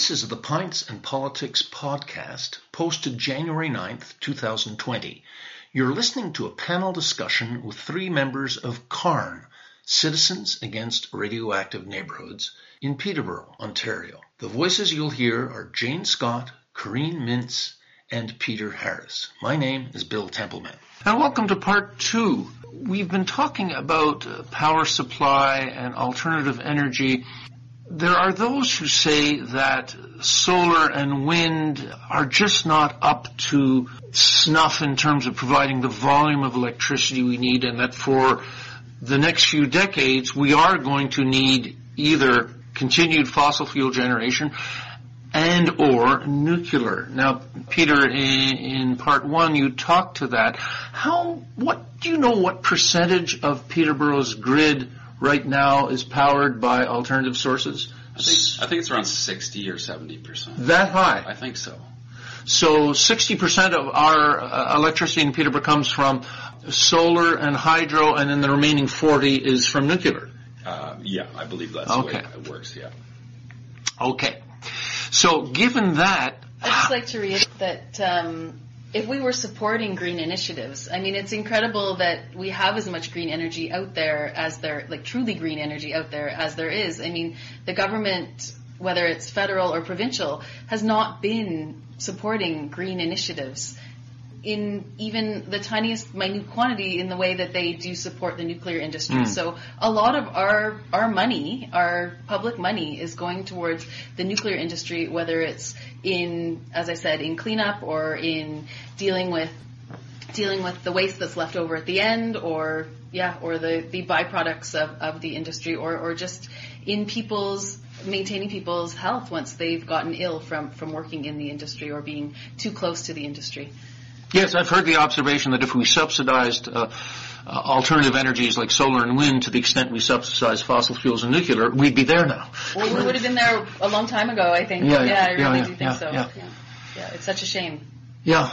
This is the Pints and Politics podcast, posted January 9th, 2020. You're listening to a panel discussion with three members of CARN, Citizens Against Radioactive Neighborhoods, in Peterborough, Ontario. The voices you'll hear are Jane Scott, Corrine Mintz, and Peter Harris. My name is Bill Templeman. And welcome to part two. We've been talking about power supply and alternative energy. There are those who say that solar and wind are just not up to snuff in terms of providing the volume of electricity we need and that for the next few decades we are going to need either continued fossil fuel generation and or nuclear. Now, Peter, in, in, part one, you talked to that. How, what, do you know what percentage of Peterborough's grid right now is powered by alternative sources? I think, I think it's around 60 or 70 percent. That high? I think so. So 60% of our uh, electricity in Peterborough comes from solar and hydro, and then the remaining 40 is from nuclear. Uh, yeah, I believe that's okay. the way it works. Yeah. Okay. So given that, I'd just like to reiterate that um, if we were supporting green initiatives, I mean, it's incredible that we have as much green energy out there as there, like truly green energy out there as there is. I mean, the government, whether it's federal or provincial, has not been supporting green initiatives in even the tiniest minute quantity in the way that they do support the nuclear industry. Mm. So a lot of our our money, our public money is going towards the nuclear industry whether it's in as I said in cleanup or in dealing with dealing with the waste that's left over at the end or yeah or the the byproducts of of the industry or or just in people's maintaining people's health once they've gotten ill from from working in the industry or being too close to the industry. Yes, I've heard the observation that if we subsidized uh, uh, alternative energies like solar and wind to the extent we subsidize fossil fuels and nuclear, we'd be there now. Well, we would have been there a long time ago, I think. Yeah, yeah, yeah I really yeah, do think so. Yeah. yeah, it's such a shame. Yeah.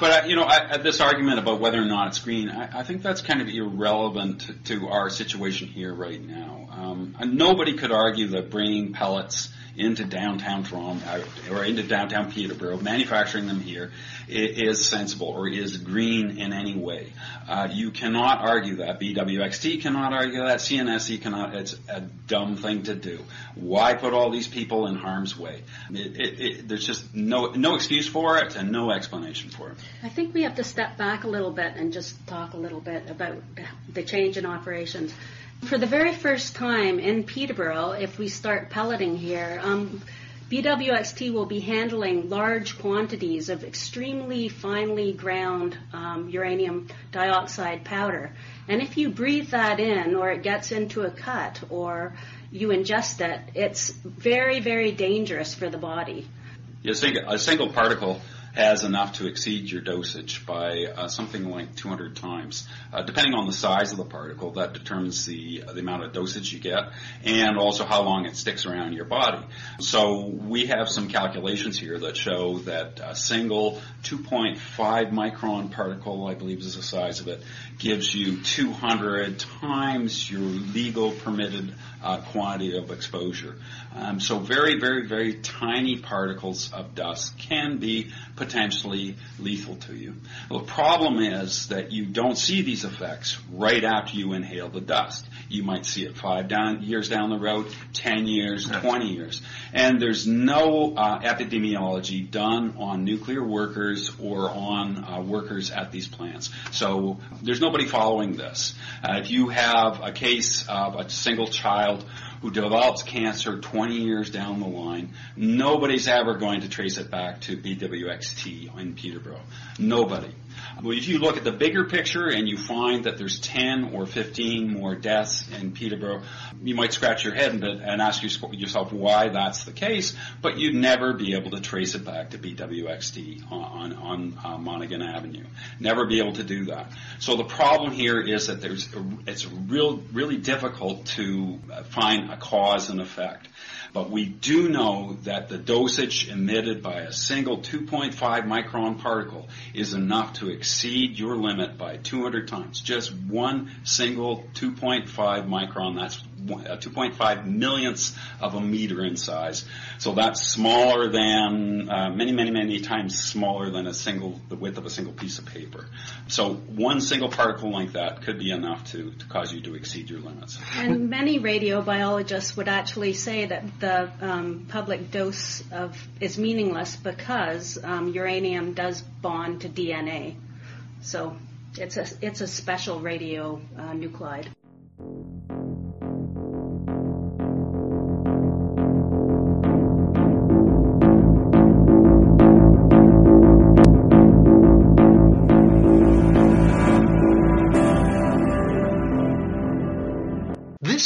But uh, you know, I, this argument about whether or not it's green, I, I think that's kind of irrelevant to, our situation here right now. Um, nobody could argue that bringing pellets into downtown Toronto uh, or into downtown Peterborough, manufacturing them here is sensible or is green in any way. Uh, you cannot argue that. BWXT cannot argue that. CNSC cannot. It's a dumb thing to do. Why put all these people in harm's way? It, it, it, there's just no no excuse for it and no explanation for it. I think we have to step back a little bit and just talk a little bit about the change in operations. For the very first time in Peterborough, if we start pelleting here, um, BWXT will be handling large quantities of extremely finely ground um, uranium dioxide powder. And if you breathe that in, or it gets into a cut, or you ingest it, it's very, very dangerous for the body. Yeah, a single particle has enough to exceed your dosage by uh, something like 200 times. Uh, depending on the size of the particle, that determines the, the amount of dosage you get and also how long it sticks around your body. So we have some calculations here that show that a single 2.5 micron particle, I believe is the size of it, gives you 200 times your legal permitted uh, quantity of exposure. Um, so very, very, very tiny particles of dust can be potentially lethal to you. Well, the problem is that you don't see these effects right after you inhale the dust. You might see it five down, years down the road, 10 years, 20 years. And there's no uh, epidemiology done on nuclear workers or on uh, workers at these plants. So there's nobody following this. Uh, if you have a case of a single child who develops cancer 20 years down the line, nobody's ever going to trace it back to BWXT in Peterborough. Nobody. Well, if you look at the bigger picture and you find that there's 10 or 15 more deaths in Peterborough, you might scratch your head and ask yourself why that's the case, but you'd never be able to trace it back to BWXT on, on, uh, Monaghan Avenue. Never be able to do that. So the problem here is that there's, it's real, really difficult to find a cause and effect. But we do know that the dosage emitted by a single 2.5 micron particle is enough to exceed your limit by 200 times. Just one single 2.5 micron, that's 2.5 millionths of a meter in size. So that's smaller than uh, many, many, many times smaller than a single the width of a single piece of paper. So one single particle like that could be enough to, to cause you to exceed your limits. And many radiobiologists would actually say that the um, public dose of is meaningless because um, uranium does bond to DNA. So it's a it's a special radio uh, nuclide.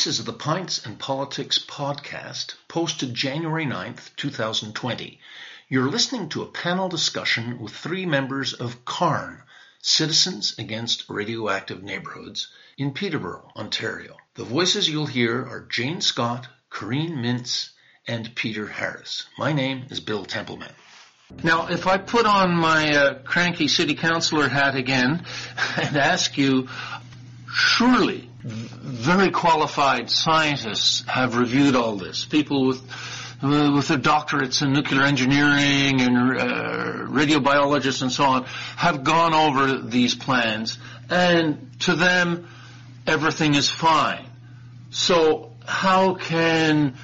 Is the Pints and Politics podcast, posted January 9th, 2020. You're listening to a panel discussion with three members of CARN, Citizens Against Radioactive Neighborhoods, in Peterborough, Ontario. The voices you'll hear are Jane Scott, Corrine Mintz, and Peter Harris. My name is Bill Templeman. Now, if I put on my uh, cranky city councilor hat again and ask you, surely very qualified scientists have reviewed all this. People with uh, with their doctorates in nuclear engineering and uh, radiobiologists and so on have gone over these plans, and to them, everything is fine. So how can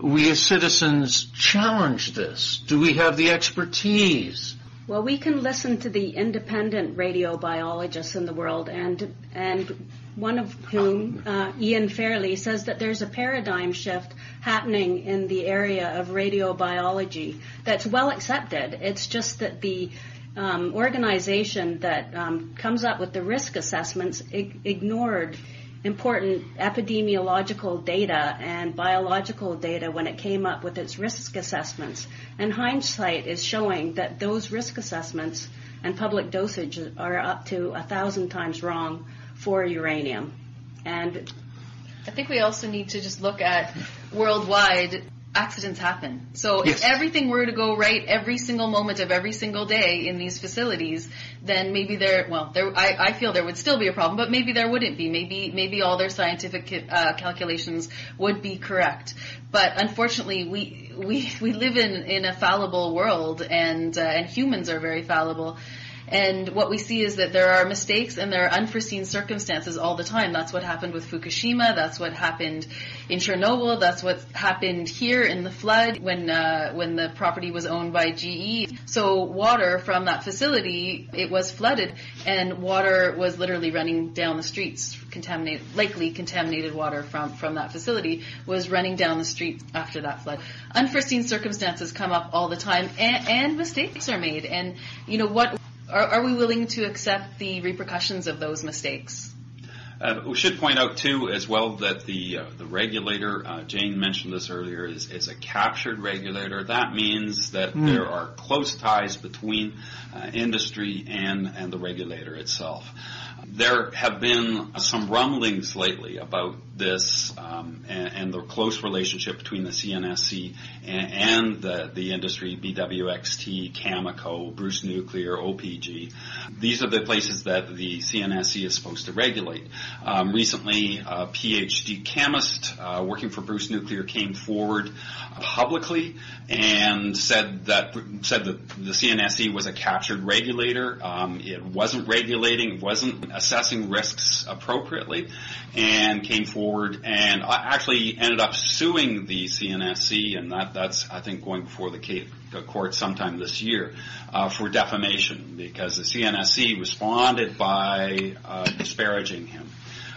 we as citizens challenge this? Do we have the expertise? Well, we can listen to the independent radiobiologists in the world, and and one of whom, uh, Ian Fairlie, says that there's a paradigm shift happening in the area of radiobiology that's well accepted. It's just that the um, organization that um, comes up with the risk assessments ig- ignored important epidemiological data and biological data when it came up with its risk assessments. And hindsight is showing that those risk assessments and public dosage are up to a thousand times wrong for uranium. And I think we also need to just look at worldwide accidents happen. So Yes. if everything were to go right every single moment of every single day in these facilities, then maybe there, well, there, I, I feel there would still be a problem, but maybe there wouldn't be. Maybe, maybe all their scientific uh, calculations would be correct. But unfortunately, we, we, we live in, in a fallible world and, uh, and humans are very fallible. And what we see is that there are mistakes and there are unforeseen circumstances all the time. That's what happened with Fukushima. That's what happened in Chernobyl. That's what happened here in the flood when uh, when the property was owned by GE. So water from that facility it was flooded, and water was literally running down the streets. Contaminated, likely contaminated water from from that facility was running down the street after that flood. Unforeseen circumstances come up all the time, and, and mistakes are made. And you know what? Are, are we willing to accept the repercussions of those mistakes? Uh, we should point out too, as well, that the uh, the regulator, uh, Jane mentioned this earlier, is, is a captured regulator. That means that there are close ties between uh, industry and and the regulator itself. There have been some rumblings lately about this um, and, and the close relationship between the CNSC and, and the, the industry, BWXT, Cameco, Bruce Nuclear, OPG. These are the places that the CNSC is supposed to regulate. Um, recently, a PhD chemist uh, working for Bruce Nuclear came forward publicly and said that said that the CNSC was a captured regulator. Um, it wasn't regulating, wasn't assessing risks appropriately, and came forward and uh, actually ended up suing the CNSC, and that that's I think going before the court sometime this year uh, for defamation because the CNSC responded by uh, disparaging him.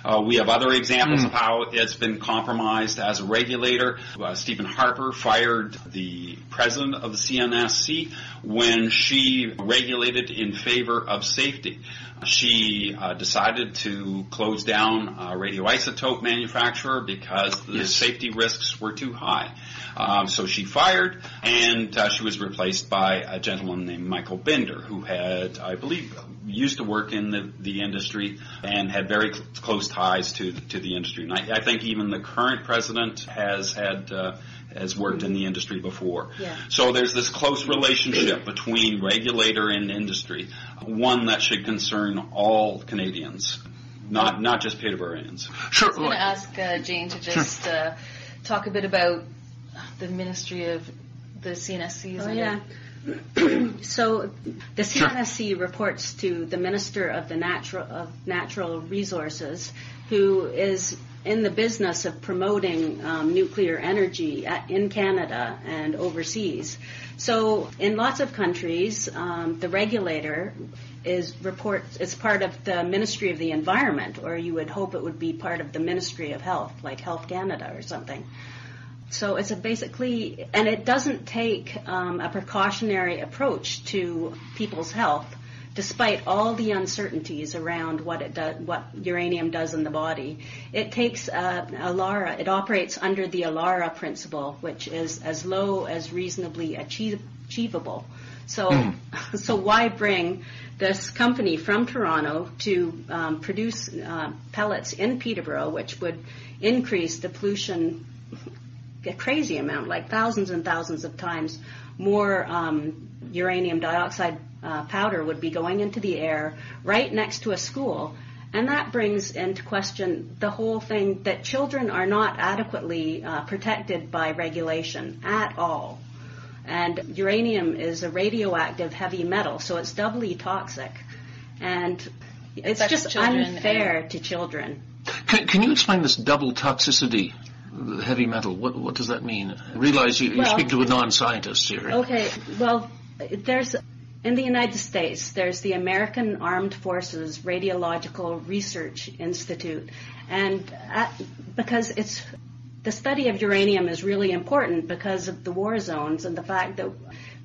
Uh, we have other examples of how it's been compromised as a regulator. Uh, Stephen Harper fired the president of the CNSC when she regulated in favor of safety. She uh, decided to close down a radioisotope manufacturer because the Yes. safety risks were too high. Um, so she fired, and uh, she was replaced by a gentleman named Michael Binder, who had, I believe, used to work in the, the industry and had very cl- close ties to to the industry. And I, I think even the current president has had uh, has worked in the industry before. Yeah. So there's this close relationship between regulator and industry, one that should concern all Canadians. not not just Peterboroughans. Sure. I was going to ask uh, Jane to just uh, talk a bit about the Ministry of the CNSC. Oh, yeah. so the CNSC reports to the Minister of the Natural of Natural Resources, who is in the business of promoting um, nuclear energy at, in Canada and overseas. So in lots of countries, um, the regulator is it's part of the Ministry of the Environment, or you would hope it would be part of the Ministry of Health, like Health Canada or something. So it's a basically, and it doesn't take um, a precautionary approach to people's health, despite all the uncertainties around what it does, what uranium does in the body. It takes uh, ALARA. It operates under the ALARA principle, which is as low as reasonably achieve, achievable. So, mm. so why bring this company from Toronto to um, produce uh, pellets in Peterborough, which would increase the pollution a crazy amount, like thousands and thousands of times more um, uranium dioxide uh, powder would be going into the air right next to a school. And that brings into question the whole thing that children are not adequately uh, protected by regulation at all. And uranium is a radioactive heavy metal, so it's doubly toxic. And it's just children unfair to children. Can, can you explain this double toxicity heavy metal. What what does that mean? I realize you, you well, speak to a non-scientist here. Okay, well, there's in the United States, there's the American Armed Forces Radiological Research Institute, and at, because it's the study of uranium is really important because of the war zones and the fact that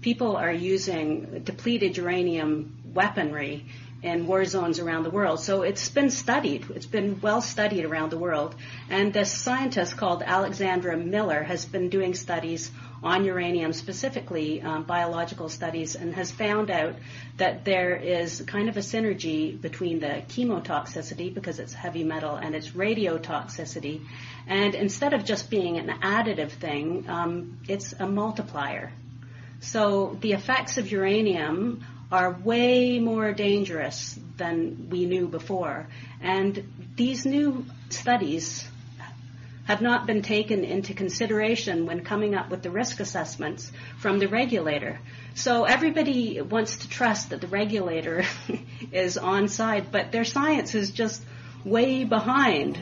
people are using depleted uranium weaponry in war zones around the world. So it's been studied. It's been well studied around the world. And this scientist called Alexandra Miller has been doing studies on uranium, specifically um, biological studies, and has found out that there is kind of a synergy between the chemotoxicity, because it's heavy metal, and its radiotoxicity. And instead of just being an additive thing, um, it's a multiplier. So the effects of uranium are way more dangerous than we knew before. And these new studies have not been taken into consideration when coming up with the risk assessments from the regulator. So everybody wants to trust that the regulator is on side, but their science is just way behind.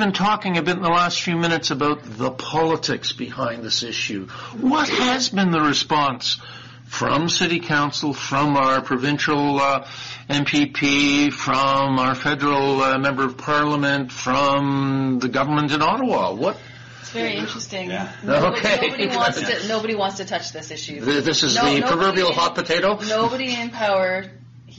Been talking a bit in the last few minutes about the politics behind this issue. What has been the response from City Council, from our provincial uh, MPP, from our federal uh, Member of Parliament, from the government in Ottawa? What it's very interesting. Yeah. Nobody, okay. nobody wants to. Nobody wants to touch this issue. This is no, the proverbial in, hot potato. Nobody in power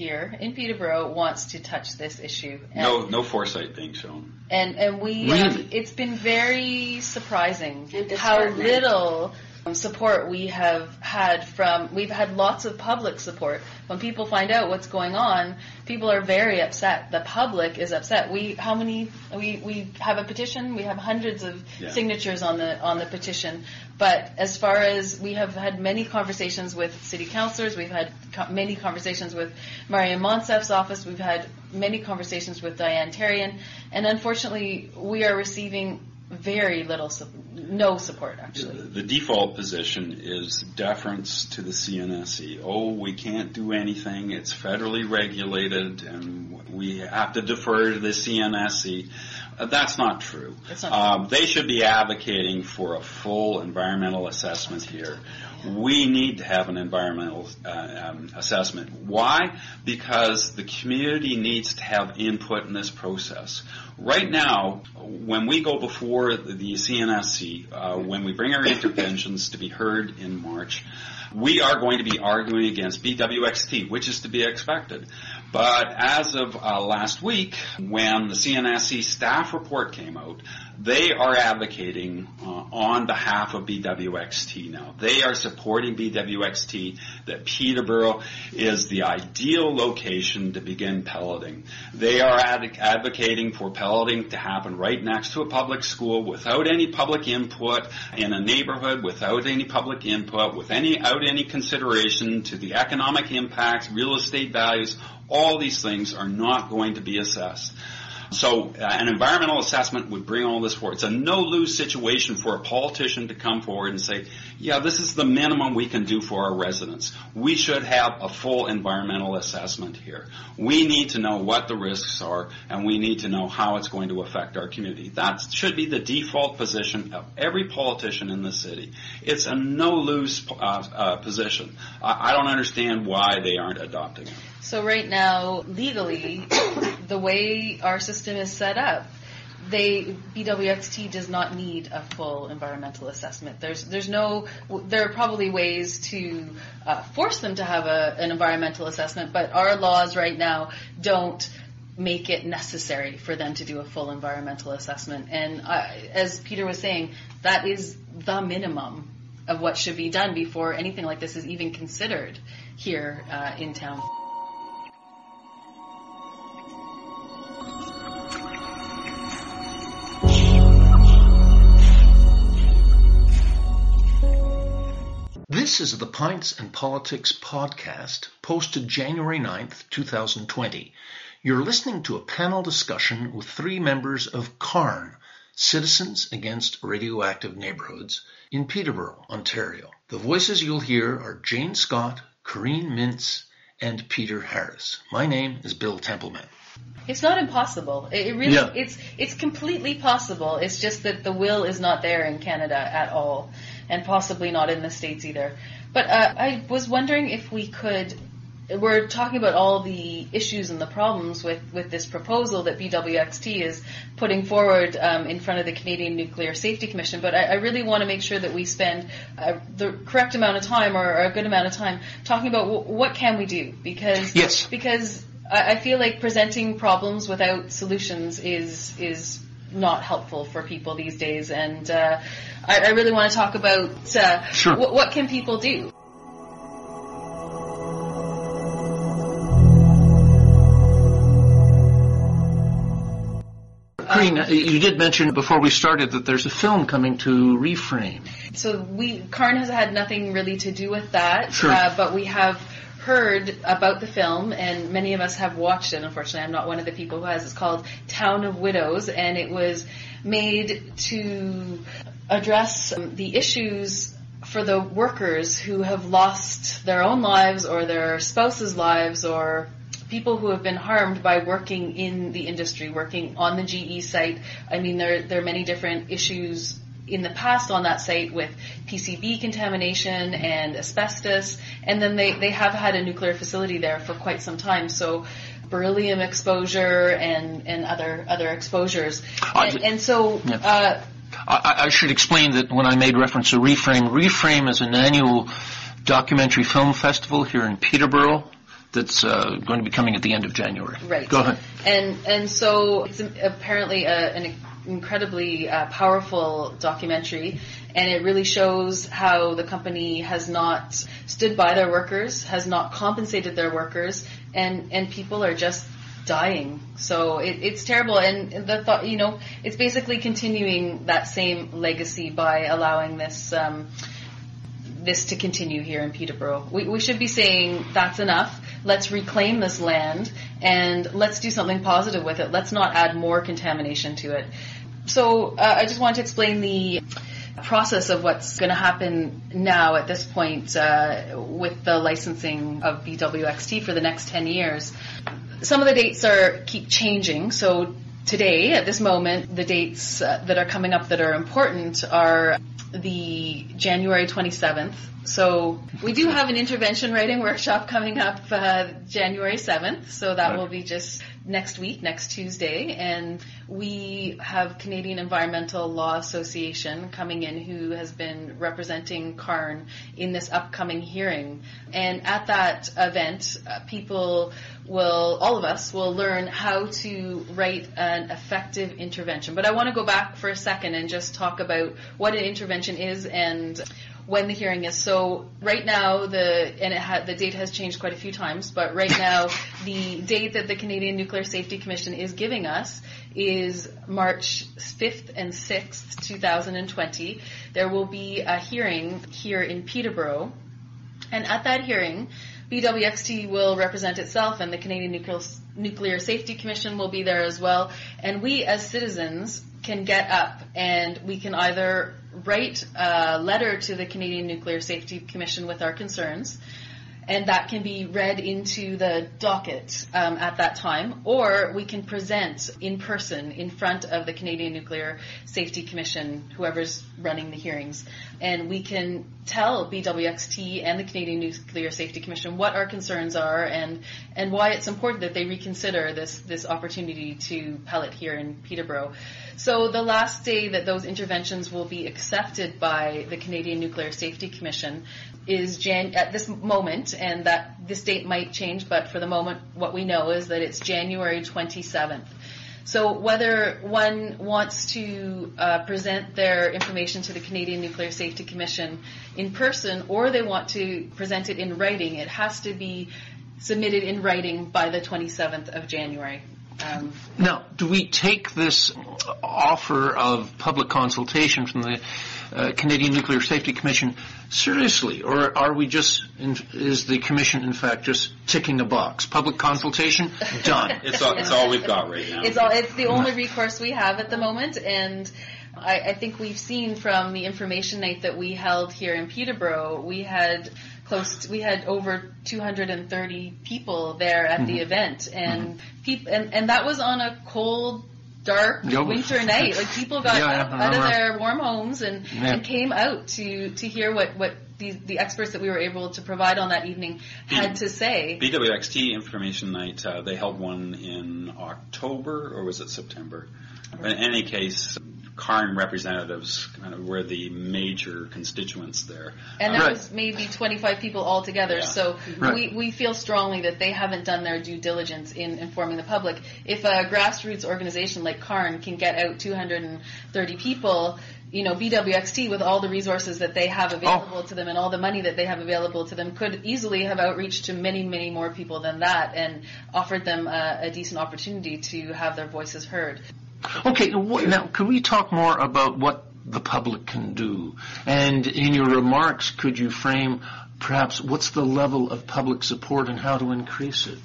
here in Peterborough wants to touch this issue. And, no, no foresight being shown. And and we, really? um, it's been very surprising how little Um, support we have had from we've had lots of public support. When people find out what's going on people are very upset. The public is upset. We how many we we have a petition. We have hundreds of yeah. signatures on the on the petition. But as far as we have had many conversations with city councilors we've had co- many conversations with Maryam Monsef's office. We've had many conversations with Diane Therrien. And unfortunately we are receiving very little, no support actually. The, the, default position is deference to the CNSC. Oh, we can't do anything. It's federally regulated, and we have to defer to the CNSC. Uh, that's not true. Not um, they should be advocating for a full environmental assessment here. We need to have an environmental uh, um, assessment. Why? Because the community needs to have input in this process. Right now, when we go before the CNSC, uh, when we bring our interventions to be heard in March, we are going to be arguing against BWXT, which is to be expected. But as of uh, last week, when the CNSC staff report came out, they are advocating uh, on behalf of BWXT now. They are supporting BWXT that Peterborough is the ideal location to begin pelleting. They are ad- advocating for pelleting to happen right next to a public school without any public input in a neighborhood without any public input, with any, without any consideration to the economic impacts, real estate values, all these things are not going to be assessed. So uh, an environmental assessment would bring all this forward. It's a no-lose situation for a politician to come forward and say, yeah, this is the minimum we can do for our residents. We should have a full environmental assessment here. We need to know what the risks are and we need to know how it's going to affect our community. That should be the default position of every politician in the city. It's a no-lose uh, uh, position. I, I don't understand why they aren't adopting it. So right now, legally, the way our system is set up, they BWXT does not need a full environmental assessment. There's there's no there are probably ways to uh, force them to have a, an environmental assessment, but our laws right now don't make it necessary for them to do a full environmental assessment. And uh, as Peter was saying, that is the minimum of what should be done before anything like this is even considered here uh, in town. This is the Pints and Politics podcast, posted January 9th, 2020. You're listening to a panel discussion with three members of CARN, Citizens Against Radioactive Neighborhoods, in Peterborough, Ontario. The voices you'll hear are Jane Scott, Corrine Mintz, and Peter Harris. My name is Bill Templeman. It's not impossible. It really, Yeah. it's it's completely possible. It's just that the will is not there in Canada at all, and possibly not in the states either. But uh, I was wondering if we could. We're talking about all the issues and the problems with, with this proposal that BWXT is putting forward um, in front of the Canadian Nuclear Safety Commission, but I, I really want to make sure that we spend uh, the correct amount of time or, or a good amount of time talking about w- what can we do because Yes. because I, I feel like presenting problems without solutions is is not helpful for people these days, and uh, I, I really want to talk about uh, Sure. what, what can people do. Corrine, uh, you did mention before we started that there's a film coming to Reframe. So we CARN has had nothing really to do with that, Sure. uh, but we have heard about the film, and many of us have watched it. Unfortunately, I'm not one of the people who has. It's called Town of Widows, and it was made to address um, the issues for the workers who have lost their own lives or their spouses' lives or people who have been harmed by working in the industry, working on the GE site. I mean, there, there are many different issues in the past on that site with PCB contamination and asbestos, and then they, they have had a nuclear facility there for quite some time. So beryllium exposure and, and other other exposures. I- And, and so Yeah. uh, I, I should explain that when I made reference to Reframe, Reframe is an annual documentary film festival here in Peterborough that's uh, going to be coming at the end of January. Right. Go ahead. And and so it's apparently a, an incredibly uh, powerful documentary, and it really shows how the company has not stood by their workers, has not compensated their workers, and and people are just dying. So it, it's terrible, and the thought, you know, it's basically continuing that same legacy by allowing this. Um, this to continue here in Peterborough. We, we should be saying that's enough. Let's reclaim this land and let's do something positive with it. Let's not add more contamination to it. So uh, I just wanted to explain the process of what's going to happen now at this point uh, with the licensing of BWXT for the next 10 years. Some of the dates are keep changing. So today, at this moment, the dates uh, that are coming up that are important are the January 27th. So we do have an intervention writing workshop coming up uh, January 7th. So that will be just next week, next Tuesday. And we have Canadian Environmental Law Association coming in who has been representing CARN in this upcoming hearing. And at that event, uh, people will, all of us will learn how to write an effective intervention. But I want to go back for a second and just talk about what an intervention is and when the hearing is. So right now, the and it ha, the date has changed quite a few times, but right now the date that the Canadian Nuclear Safety Commission is giving us is March 5th and 6th, 2020. There will be a hearing here in Peterborough, and at that hearing, BWXT will represent itself, and the Canadian Nuclear, Nuclear Safety Commission will be there as well. And we, as citizens, can get up and we can either write a letter to the Canadian Nuclear Safety Commission with our concerns, and that can be read into the docket um, at that time, or we can present in person in front of the Canadian Nuclear Safety Commission, whoever's running the hearings, and we can tell BWXT and the Canadian Nuclear Safety Commission what our concerns are and and why it's important that they reconsider this this opportunity to pellet here in Peterborough. So the last day that those interventions will be accepted by the Canadian Nuclear Safety Commission is Jan- at this moment, and that this date might change, but for the moment, what we know is that it's January 27th. So whether one wants to uh, present their information to the Canadian Nuclear Safety Commission in person or they want to present it in writing, it has to be submitted in writing by the 27th of January. Um, now, do we take this offer of public consultation from the uh, Canadian Nuclear Safety Commission seriously, or are we just in, is the commission in fact just ticking a box? Public consultation done. it's all, it's all we've got right now. It's all it's the only recourse we have at the moment, and. I, I think we've seen from the information night that we held here in Peterborough, we had close. To, we had over 230 people there at mm-hmm. the event, and mm-hmm. people, and, and that was on a cold dark yep. winter night. Like people got yeah, out of their warm homes and, yeah. and came out to to hear what what the the experts that we were able to provide on that evening had to say. BWXT Information Night. Uh, they held one in October or was it September? In any case, CARN representatives kind of were the major constituents there. And there right. was maybe 25 people altogether. Yeah. So right. we, we feel strongly that they haven't done their due diligence in informing the public. If a grassroots organization like CARN can get out 230 people, you know, BWXT with all the resources that they have oh. available oh. to them and all the money that they have available to them could easily have outreached to many, many more people than that and offered them a, a decent opportunity to have their voices heard. Okay, now could we talk more about what the public can do? And in your remarks, could you frame perhaps what's the level of public support and how to increase it?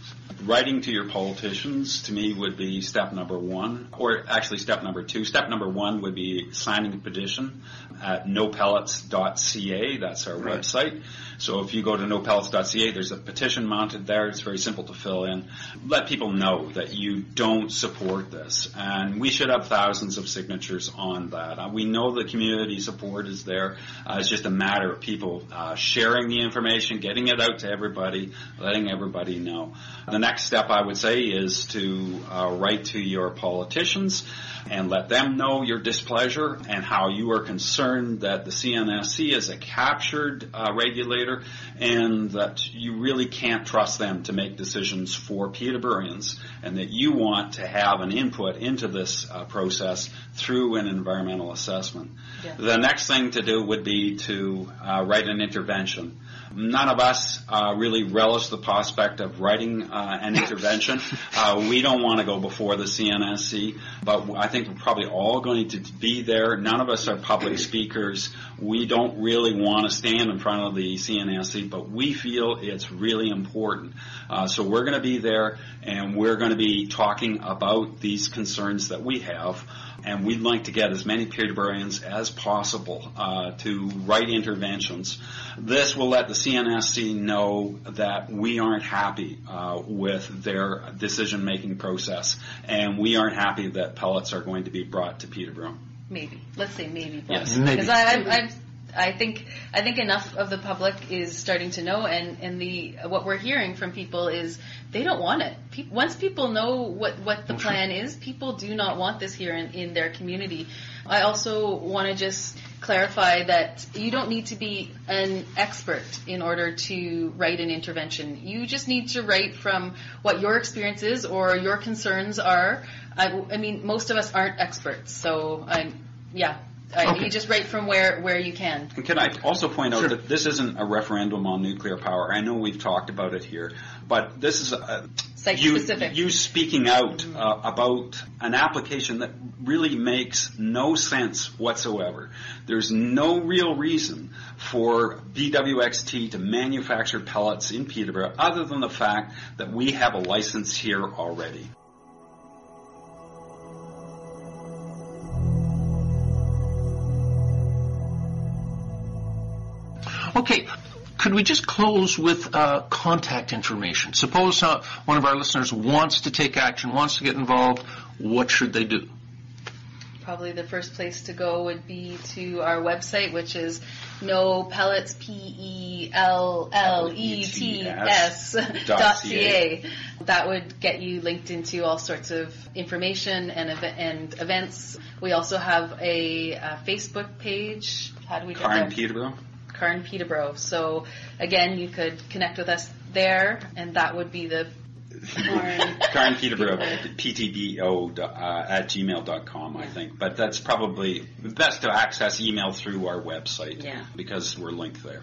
Writing to your politicians to me would be step number one, or actually step number two. Step number one would be signing a petition at nopellets.ca. That's our right. website. So if you go to nopellets.ca, there's a petition mounted there. It's very simple to fill in. Let people know that you don't support this. And we should have thousands of signatures on that. Uh, we know the community support is there. Uh, it's just a matter of people uh, sharing the information, getting it out to everybody, letting everybody know. The next step I would say is to uh, write to your politicians and let them know your displeasure and how you are concerned that the CNSC is a captured uh, regulator and that you really can't trust them to make decisions for Peterboroughans and that you want to have an input into this uh, process through an environmental assessment. Yeah. The next thing to do would be to uh, write an intervention none of us uh, really relish the prospect of writing uh, an intervention. Uh, we don't want to go before the CNSC, but I think we're probably all going to be there. None of us are public speakers. We don't really want to stand in front of the CNSC, but we feel it's really important. Uh, so we're going to be there, and we're going to be talking about these concerns that we have and we'd like to get as many Peterboroughians as possible uh, to write interventions. This will let the CNSC know that we aren't happy uh, with their decision-making process, and we aren't happy that pellets are going to be brought to Peterborough. Maybe. Let's say maybe. Yes. Maybe. Because I, I think I think enough of the public is starting to know, and and the what we're hearing from people is they don't want it. Pe- once people know what what the plan is, people do not want this here in, in their community. I also want to just clarify that you don't need to be an expert in order to write an intervention. You just need to write from what your experience is or your concerns are. I, I mean, most of us aren't experts, so I'm yeah Uh, Okay. You just write from where where you can. And can I also point out Sure. that this isn't a referendum on nuclear power? I know we've talked about it here, but this is a, you, you speaking out uh, about an application that really makes no sense whatsoever. There's no real reason for BWXT to manufacture pellets in Peterborough other than the fact that we have a license here already. Okay, could we just close with uh, contact information? Suppose uh, one of our listeners wants to take action, wants to get involved. What should they do? Probably the first place to go would be to our website, which is no pellets p e l l e t s dot ca. That would get you linked into all sorts of information and ev- and events. We also have a, uh Facebook page. How do we get Car in there? Peterborough? CARN Peterborough. So again, you could connect with us there, and that would be the CARN Peterborough, ptbo uh, at gmail.com, I think. But that's probably best to access email through our website Yeah. because we're linked there.